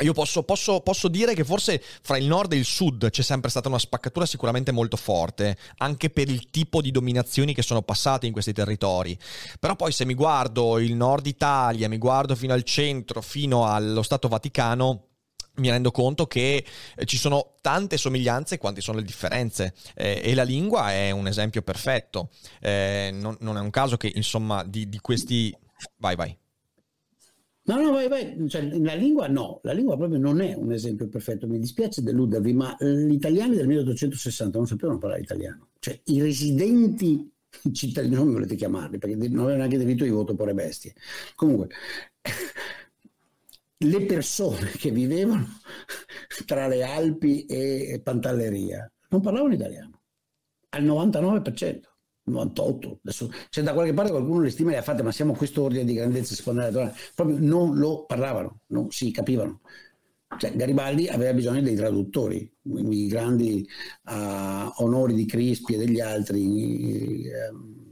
io posso, posso, posso, dire che forse fra il nord e il sud c'è sempre stata una spaccatura sicuramente molto forte, anche per il tipo di dominazioni che sono passate in questi territori. Però poi se mi guardo il nord Italia, mi guardo fino al centro, fino allo Stato Vaticano, mi rendo conto che eh, ci sono tante somiglianze quanti sono le differenze eh, e la lingua è un esempio perfetto. Eh, non, non, è un caso che insomma di, di, questi... Vai, vai. No, no, vai, vai. Cioè, la lingua no, la lingua proprio non è un esempio perfetto. Mi dispiace deludervi, ma gli italiani del 1860 non sapevano parlare italiano. Cioè i residenti cittadini, non volete chiamarli, perché non avevano neanche diritto di voto per le bestie. Comunque le persone che vivevano tra le Alpi e Pantalleria non parlavano italiano, al 99%. 98, adesso c'è da qualche parte qualcuno le stime le ha fatte, ma siamo a questo ordine di grandezza secondaria, proprio non lo parlavano, non si capivano. Cioè, Garibaldi aveva bisogno dei traduttori, i grandi uh, onori di Crispi e degli altri, uh,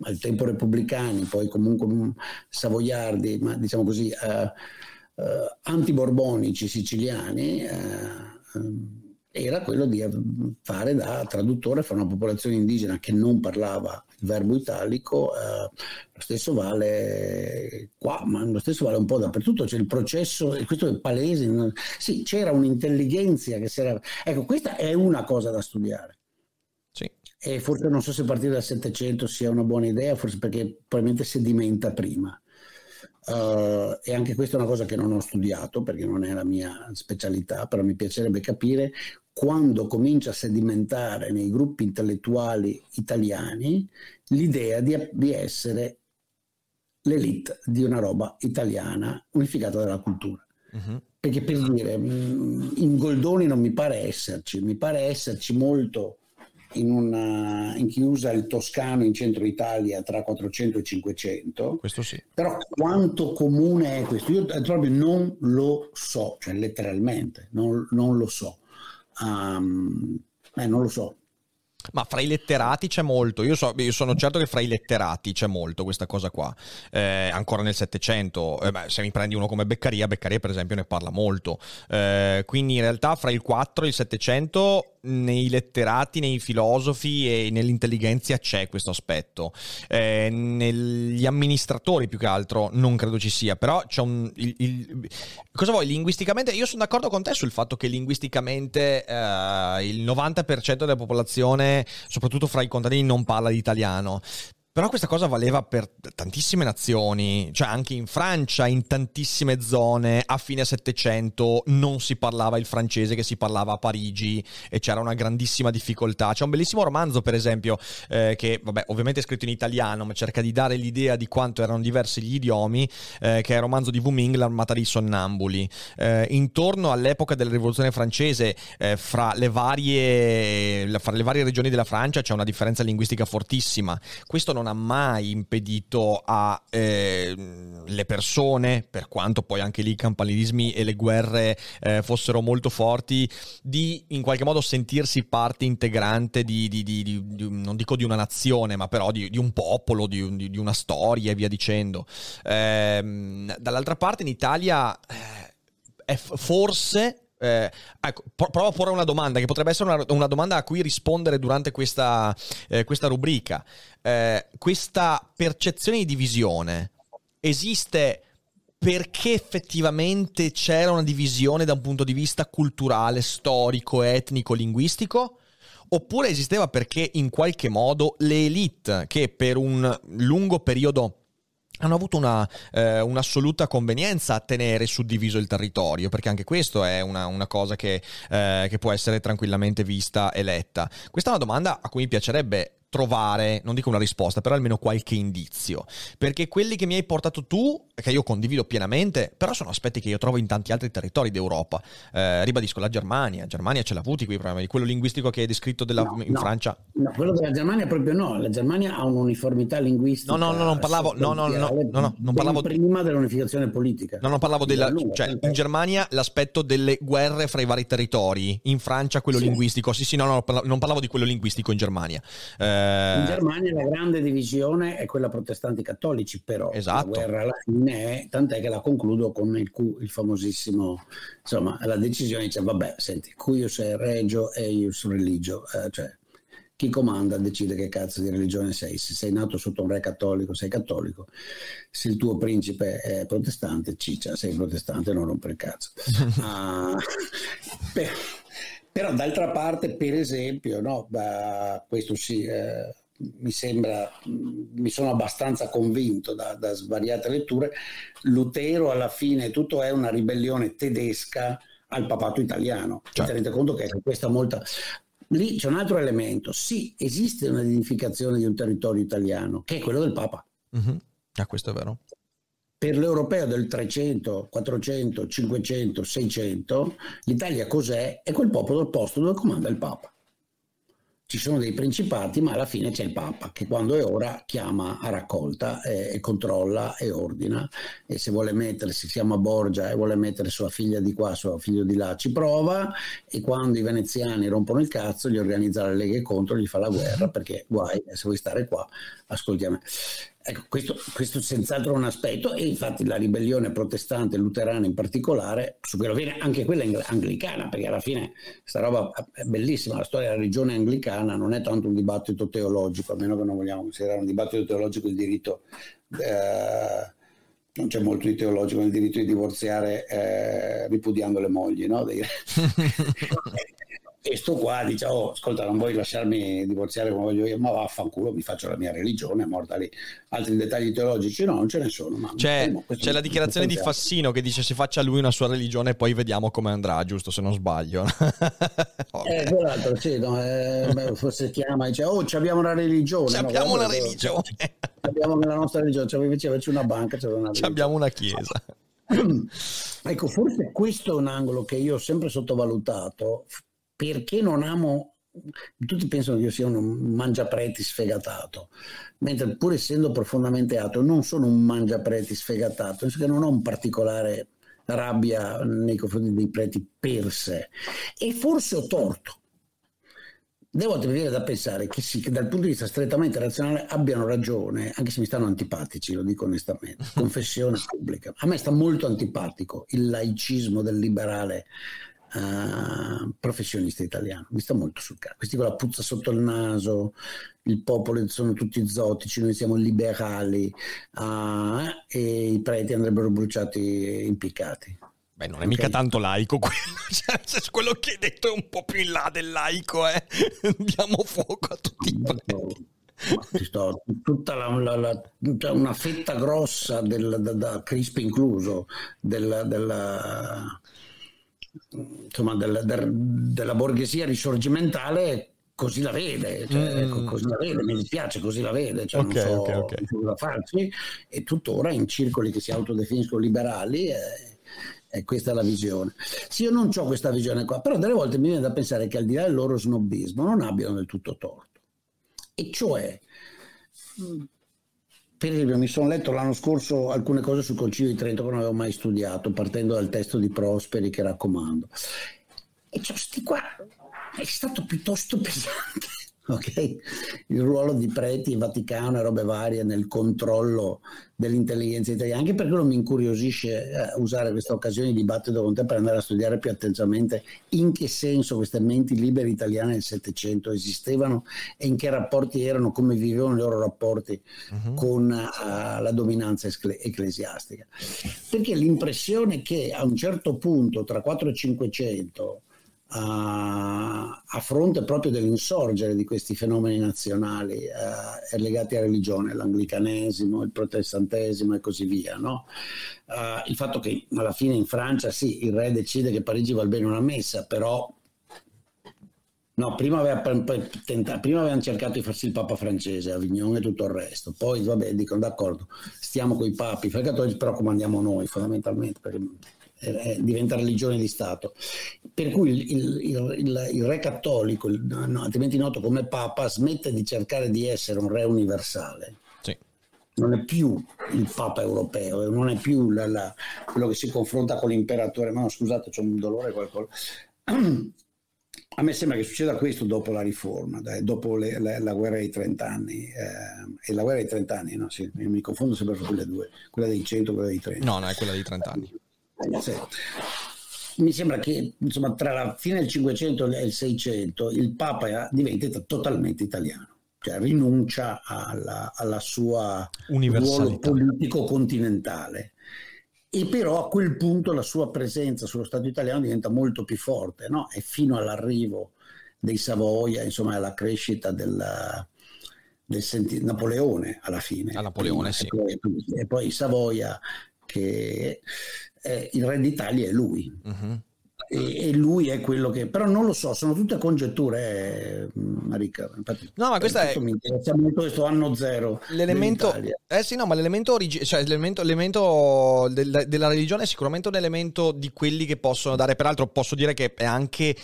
al tempo repubblicani, poi comunque um, savoiardi, ma diciamo così, uh, uh, antiborbonici siciliani, uh, era quello di fare da traduttore fra una popolazione indigena che non parlava il verbo italico, lo stesso vale qua, ma lo stesso vale un po' dappertutto, c'è il processo, e questo è palese, sì, c'era un'intelligenza che si era... Ecco, questa è una cosa da studiare. E forse non so se partire dal 700 sia una buona idea, forse perché probabilmente sedimenta prima. Uh, e anche questa è una cosa che non ho studiato perché non è la mia specialità, però mi piacerebbe capire quando comincia a sedimentare nei gruppi intellettuali italiani l'idea di, di essere l'elite di una roba italiana unificata dalla cultura. Uh-huh. Perché per dire, mm, in Goldoni non mi pare esserci, mi pare esserci molto in, una, in chi usa il toscano in centro Italia tra 400 e 500. Questo sì. Però quanto comune è questo? Io proprio non lo so, cioè letteralmente, non, non lo so. Um, eh, non lo so. Ma fra i letterati c'è molto, io, so, io, sono certo che fra i letterati c'è molto questa cosa qua, eh, ancora nel Settecento, eh, se mi prendi uno come Beccaria, Beccaria per esempio ne parla molto, eh, quindi in realtà fra il 4 e il 700 nei letterati, nei filosofi e nell'intelligenza c'è questo aspetto. Eh, negli amministratori più che altro non credo ci sia, però c'è un... Il, il, cosa vuoi? Linguisticamente, io sono d'accordo con te sul fatto che linguisticamente eh, il 90% della popolazione, soprattutto fra i contadini, non parla l'italiano Però questa cosa valeva per tantissime nazioni, cioè anche in Francia, in tantissime zone, a fine Settecento non si parlava il francese che si parlava a Parigi e c'era una grandissima difficoltà. C'è un bellissimo romanzo, per esempio, eh, che vabbè, ovviamente è scritto in italiano, ma cerca di dare l'idea di quanto erano diversi gli idiomi, eh, che è il romanzo di Wuming, L'armata dei sonnambuli. Eh, intorno all'epoca della rivoluzione francese, eh, fra le, varie, fra le varie regioni della Francia c'è una differenza linguistica fortissima. Questo non non ha mai impedito alle eh, persone, per quanto poi anche lì i campanilismi e le guerre eh, fossero molto forti, di in qualche modo sentirsi parte integrante di, di, di, di non dico di una nazione, ma però di, un popolo, di, una storia e via dicendo. Eh, dall'altra parte in Italia eh, è forse eh, ecco, provo a porre una domanda che potrebbe essere una, una domanda a cui rispondere durante questa, eh, questa rubrica. Eh, questa percezione di divisione esiste perché effettivamente c'era una divisione da un punto di vista culturale, storico, etnico, linguistico? Oppure esisteva perché in qualche modo le elite che per un lungo periodo hanno avuto una, eh, un'assoluta convenienza a tenere suddiviso il territorio, perché anche questo è una, una cosa che, eh, che, può essere tranquillamente vista e letta. Questa è una domanda a cui mi piacerebbe trovare, non dico una risposta, però almeno qualche indizio. Perché quelli che mi hai portato tu, che io condivido pienamente, però sono aspetti che io trovo in tanti altri territori d'Europa. Eh, ribadisco, la Germania. Germania ce l'ha avuti quei problemi. Quello linguistico che hai descritto della, no, in no, Francia. No, quello della Germania proprio no. La Germania ha un'uniformità linguistica. No, no, no, non parlavo, no, no, no, no, no non parlavo prima dell'unificazione politica. No, non parlavo della... Cioè, in Germania l'aspetto delle guerre fra i vari territori. In Francia quello sì. linguistico. Sì, sì, no, no, non parlavo di quello linguistico in Germania. Eh, in Germania la grande divisione è quella protestanti cattolici, però esatto. la guerra alla fine è, tant'è che la concludo con il, il famosissimo, insomma, la decisione dice, vabbè, senti, cuius è regio e ius religio, eh, cioè chi comanda decide che cazzo di religione sei. Se sei nato sotto un re cattolico, sei cattolico. Se il tuo principe è protestante, ciccia, sei protestante, non rompere il cazzo. uh, per, però d'altra parte, per esempio, no, bah, questo sì, eh, mi sembra, mi sono abbastanza convinto da, da, svariate letture, Lutero alla fine tutto è una ribellione tedesca al papato italiano. Certo. Tenete conto che questa molta... Lì c'è un altro elemento, sì, esiste una unificazione di un territorio italiano, che è quello del Papa. Mm-hmm. Ah, questo è vero per l'europeo del 300, 400, 500, 600, l'Italia cos'è? È quel popolo al posto dove comanda il Papa. Ci sono dei principati, ma alla fine c'è il Papa che quando è ora chiama a raccolta e, e controlla e ordina. E se vuole mettere, se siamo a Borgia e vuole mettere sua figlia di qua, suo figlio di là, ci prova. E quando i veneziani rompono il cazzo, gli organizza le leghe contro, gli fa la guerra perché guai, se vuoi stare qua, ascolti a me. Ecco, questo, questo senz'altro è un aspetto e infatti la ribellione protestante luterana in particolare, su quello viene anche quella anglicana, perché alla fine questa roba è bellissima, la storia della religione anglicana non è tanto un dibattito teologico, a meno che non vogliamo considerare un dibattito teologico il diritto, eh, non c'è molto di teologico nel diritto di divorziare eh, ripudiando le mogli, no? e sto qua dice oh ascolta non vuoi lasciarmi divorziare come voglio io? Ma vaffanculo mi faccio la mia religione morta lì. Altri dettagli teologici no non ce ne sono ma c'è, c'è la dichiarazione di Fassino che dice si faccia lui una sua religione e poi vediamo come andrà giusto se non sbaglio. Eh quell'altro sì, no, eh, forse chiama e dice oh abbiamo una religione ci abbiamo una religione. Abbiamo la nostra religione cioè, invece c'è una banca c'è una abbiamo una chiesa. Ecco, forse questo è un angolo che io ho sempre sottovalutato, perché non amo tutti pensano che io sia un mangiapreti sfegatato, mentre pur essendo profondamente ateo non sono un mangiapreti sfegatato, nel senso che non ho un particolare rabbia nei confronti dei preti per sé e forse ho torto. Devo volte mi viene da pensare che sì, che dal punto di vista strettamente razionale abbiano ragione, anche se mi stanno antipatici, lo dico onestamente. Confessione pubblica. A me sta molto antipatico il laicismo del liberale uh, professionista italiano. Mi sta molto sul cazzo. Questi con la puzza sotto il naso, il popolo sono tutti zotici, noi siamo liberali uh, e i preti andrebbero bruciati e impiccati. Beh, non è okay. mica tanto laico quello. Cioè, quello che hai detto è un po' più in là del laico, eh. Diamo fuoco a tutti i preti. sto, tutta la, la, la, una fetta grossa del, da, da crisp incluso della, della, insomma, della, della borghesia risorgimentale così la vede, cioè, mm. così la vede, mi dispiace, così la vede, cioè, okay, non so okay, okay. cosa farci e tuttora in circoli che si autodefiniscono liberali eh, e questa è la visione. Sì, io non ho questa visione qua, però delle volte mi viene da pensare che al di là del loro snobismo non abbiano del tutto torto. E cioè, per esempio, mi sono letto l'anno scorso alcune cose sul Concilio di Trento che non avevo mai studiato, partendo dal testo di Prosperi che raccomando. E cioè, sti qua è stato piuttosto pesante. Okay? Il ruolo di preti in Vaticano e robe varie nel controllo dell'intelligenza italiana, anche perché non mi incuriosisce eh, usare questa occasione di dibattito con te per andare a studiare più attentamente in che senso queste menti libere italiane del Settecento esistevano e in che rapporti erano, come vivevano i loro rapporti uh-huh. con uh, la dominanza ecclesiastica. Perché l'impressione che a un certo punto, tra 4 e 500, a, a, fronte proprio dell'insorgere di questi fenomeni nazionali eh, legati alla religione, l'anglicanesimo, il protestantesimo e così via. No? Uh, il fatto che alla fine in Francia sì, il re decide che Parigi va bene una messa, però No, prima, aveva, prima avevano cercato di farsi il Papa francese, Avignon e tutto il resto. Poi, vabbè, dicono d'accordo, stiamo con i papi, però comandiamo noi fondamentalmente, perché eh, diventa religione di Stato. Per cui il, il, il, il re cattolico, no, altrimenti noto come Papa, smette di cercare di essere un re universale. Sì. Non è più il Papa europeo, non è più la, la, quello che si confronta con l'imperatore. No, scusate, c'è un dolore qualcosa. A me sembra che succeda questo dopo la riforma, dai, dopo le, la, la, guerra dei 30 anni. Eh, e la guerra dei 30 anni, no? Sì, mi confondo sempre con quelle due, quella dei 100 e quella dei 30. No, no, è quella dei 30 anni. Mi sembra che insomma, tra la fine del 500 e il 600 il Papa diventa totalmente italiano. Cioè, rinuncia alla, alla sua ruolo politico continentale e però a quel punto la sua presenza sullo Stato italiano diventa molto più forte no? e fino all'arrivo dei Savoia, insomma alla crescita della, del senti- Napoleone alla fine. A Napoleone, sì. E poi, e poi Savoia che eh, il re d'Italia è lui. Uh-huh. E, e, lui è quello che però non lo so sono tutte congetture eh, Marica infatti no ma questa è mi interessa molto questo anno zero l'elemento eh sì no ma l'elemento, origi- cioè, l'elemento, l'elemento del, della religione è sicuramente un elemento di quelli che possono dare peraltro posso dire che è anche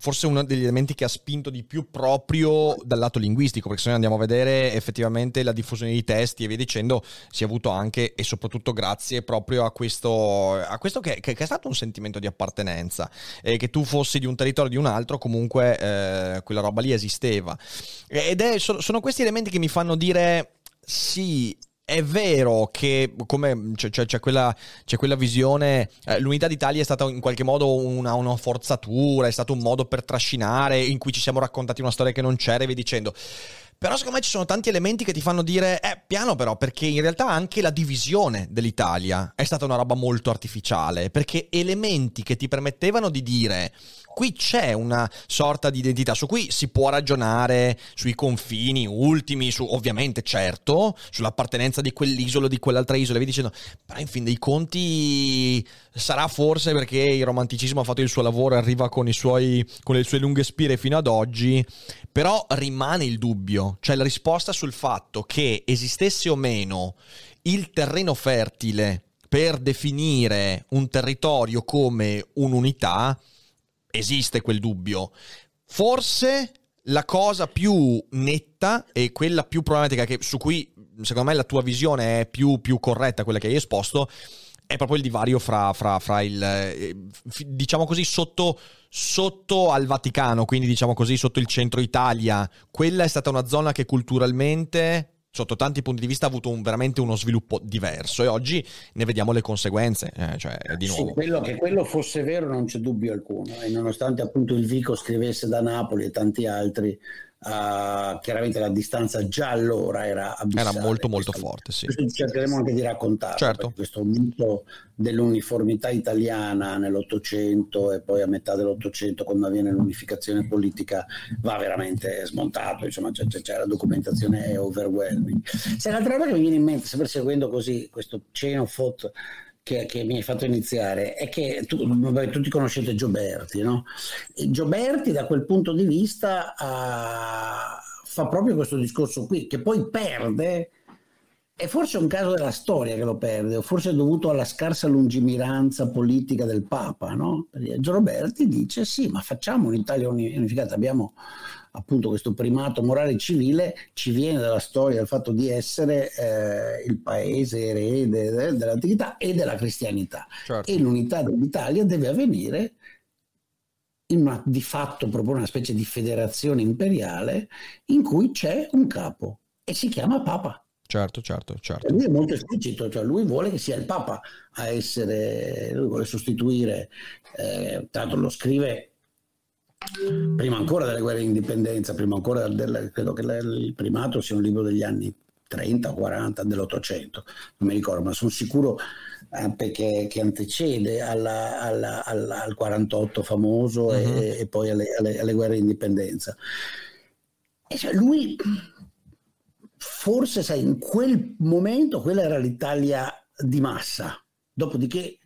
forse uno degli elementi che ha spinto di più proprio dal lato linguistico, perché se noi andiamo a vedere effettivamente la diffusione di testi e via dicendo, si è avuto anche e soprattutto grazie proprio a questo, a questo che, che, che, è stato un sentimento di appartenenza, e che tu fossi di un territorio o di un altro, comunque eh, quella roba lì esisteva. Ed è, sono questi elementi che mi fanno dire sì, è vero che come c'è, c'è, c'è, quella, c'è quella, visione, eh, l'unità d'Italia è stata in qualche modo una, una, forzatura, è stato un modo per trascinare in cui ci siamo raccontati una storia che non c'era e via dicendo. Però secondo me ci sono tanti elementi che ti fanno dire, eh, piano però, perché in realtà anche la divisione dell'Italia è stata una roba molto artificiale, perché elementi che ti permettevano di dire qui c'è una sorta di identità su cui si può ragionare sui confini ultimi, su, ovviamente certo, sull'appartenenza di quell'isola o di quell'altra isola, vi dicendo, però in fin dei conti sarà forse perché il romanticismo ha fatto il suo lavoro e arriva con, suoi, con le sue lunghe spire fino ad oggi, però rimane il dubbio, cioè la risposta sul fatto che esistesse o meno il terreno fertile per definire un territorio come un'unità esiste quel dubbio. Forse la cosa più netta e quella più problematica che, su cui secondo me la tua visione è più, più corretta, quella che hai esposto, è proprio il divario fra, fra, fra il, eh, diciamo così, sotto, sotto, al Vaticano, quindi diciamo così, sotto il centro Italia. Quella è stata una zona che culturalmente sotto tanti punti di vista ha avuto un, veramente uno sviluppo diverso e oggi ne vediamo le conseguenze. Eh, cioè, di nuovo. Sì, quello, che quello fosse vero non c'è dubbio alcuno e nonostante appunto il Vico scrivesse da Napoli e tanti altri, Uh, chiaramente la distanza già allora era abissale. Era molto molto forte, sì. cercheremo anche di raccontare. Certo. Questo mito dell'uniformità italiana nell'Ottocento e poi a metà dell'Ottocento quando avviene l'unificazione politica va veramente smontato, insomma c'è, c'è, c'è la documentazione è overwhelming. Se l'altra roba che mi viene in mente, sempre seguendo così questo of thought che, che, mi hai fatto iniziare è che tu, tutti conoscete Gioberti, no? Gioberti da quel punto di vista uh, fa proprio questo discorso qui, che poi perde, è forse un caso della storia che lo perde, o forse è dovuto alla scarsa lungimiranza politica del Papa, no? Gioberti dice sì, ma facciamo un'Italia unificata, abbiamo appunto questo primato morale e civile ci viene dalla storia del fatto di essere eh, il paese erede de, dell'antichità e della cristianità certo. e l'unità dell'Italia deve avvenire in una di fatto proprio una specie di federazione imperiale in cui c'è un capo e si chiama Papa. Certo, certo, certo. lui è molto esplicito, cioè lui vuole che sia il Papa a essere, lui vuole sostituire, eh, tanto lo scrive prima ancora delle guerre di indipendenza, prima ancora del, credo che il primato sia un libro degli anni 30 o 40 dell'Ottocento, non mi ricordo, ma sono sicuro eh, perché, che antecede alla, alla, alla, al 48 famoso uh-huh. e, mhm. e, poi alle, alle, alle, guerre di indipendenza. E cioè lui, forse sai, in quel momento quella era l'Italia di massa, dopodiché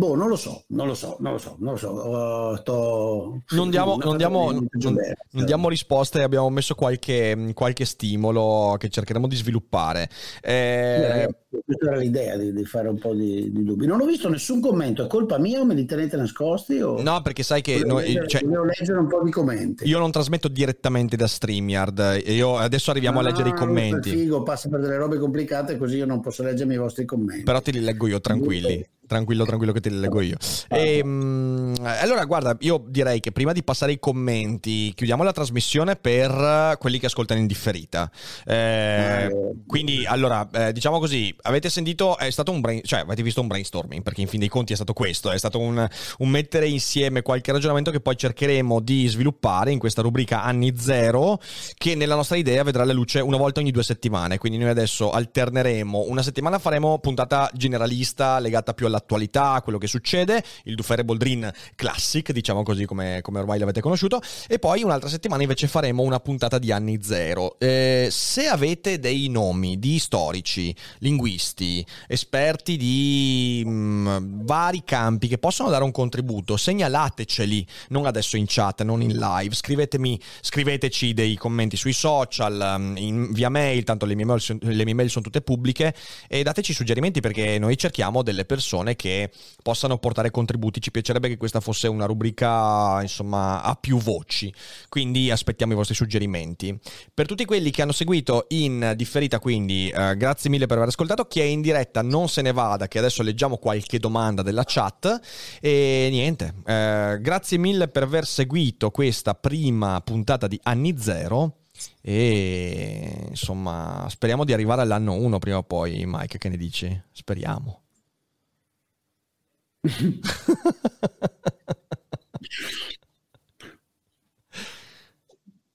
Boh, non lo so, non lo so, non lo so, non lo so. Uh, sto... non, diamo, non, diamo, non, non, diamo, risposte, abbiamo messo qualche, qualche, stimolo che cercheremo di sviluppare. Eh... Questa era l'idea di, di, fare un po' di, di, dubbi. Non ho visto nessun commento, è colpa mia o me li tenete nascosti? O... No, perché sai che... Noi, leggere, cioè, devo leggere un po' di commenti. Io non trasmetto direttamente da StreamYard, io adesso arriviamo no, a leggere i commenti. Figo, passa per delle robe complicate così io non posso leggermi i vostri commenti. Però te li leggo io, tranquilli tranquillo, tranquillo che te le leggo io. E, ehm, allora, guarda, io direi che prima di passare ai commenti, chiudiamo la trasmissione per quelli che ascoltano in differita. Eh, quindi, allora, eh, diciamo così, avete sentito, è stato un brain, cioè avete visto un brainstorming, perché in fin dei conti è stato questo, è stato un, un mettere insieme qualche ragionamento che poi cercheremo di sviluppare in questa rubrica anni zero, che nella nostra idea vedrà la luce una volta ogni due settimane. Quindi noi adesso alterneremo, una settimana faremo puntata generalista legata più alla l'attualità, quello che succede, il Dufere Boldrin Classic, diciamo così come, come, ormai l'avete conosciuto, e poi un'altra settimana invece faremo una puntata di anni zero. Eh, se avete dei nomi di storici, linguisti, esperti di mh, mm, vari campi che possono dare un contributo, segnalateceli, non adesso in chat, non in live, scrivetemi, scriveteci dei commenti sui social, mm, in, via mail, tanto le mie mail, le mie mail sono tutte pubbliche, e dateci suggerimenti perché noi cerchiamo delle persone persone che possano portare contributi. Ci piacerebbe che questa fosse una rubrica, insomma, a più voci. Quindi aspettiamo i vostri suggerimenti. Per tutti quelli che hanno seguito in differita, quindi eh, grazie mille per aver ascoltato. Chi è in diretta non se ne vada, che adesso leggiamo qualche domanda della chat. E niente, eh, grazie mille per aver seguito questa prima puntata di Anni Zero. E insomma, speriamo di arrivare all'anno 1 prima o poi, Mike. Che ne dici? Speriamo.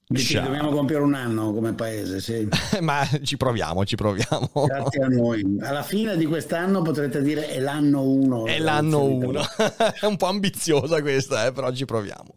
Dici, dobbiamo compiere un anno come paese, sì. Ma ci proviamo, ci proviamo. Grazie a noi. Alla fine di quest'anno potrete dire è l'anno 1. È l'anno 1. è un po' ambiziosa questa, eh, però ci proviamo.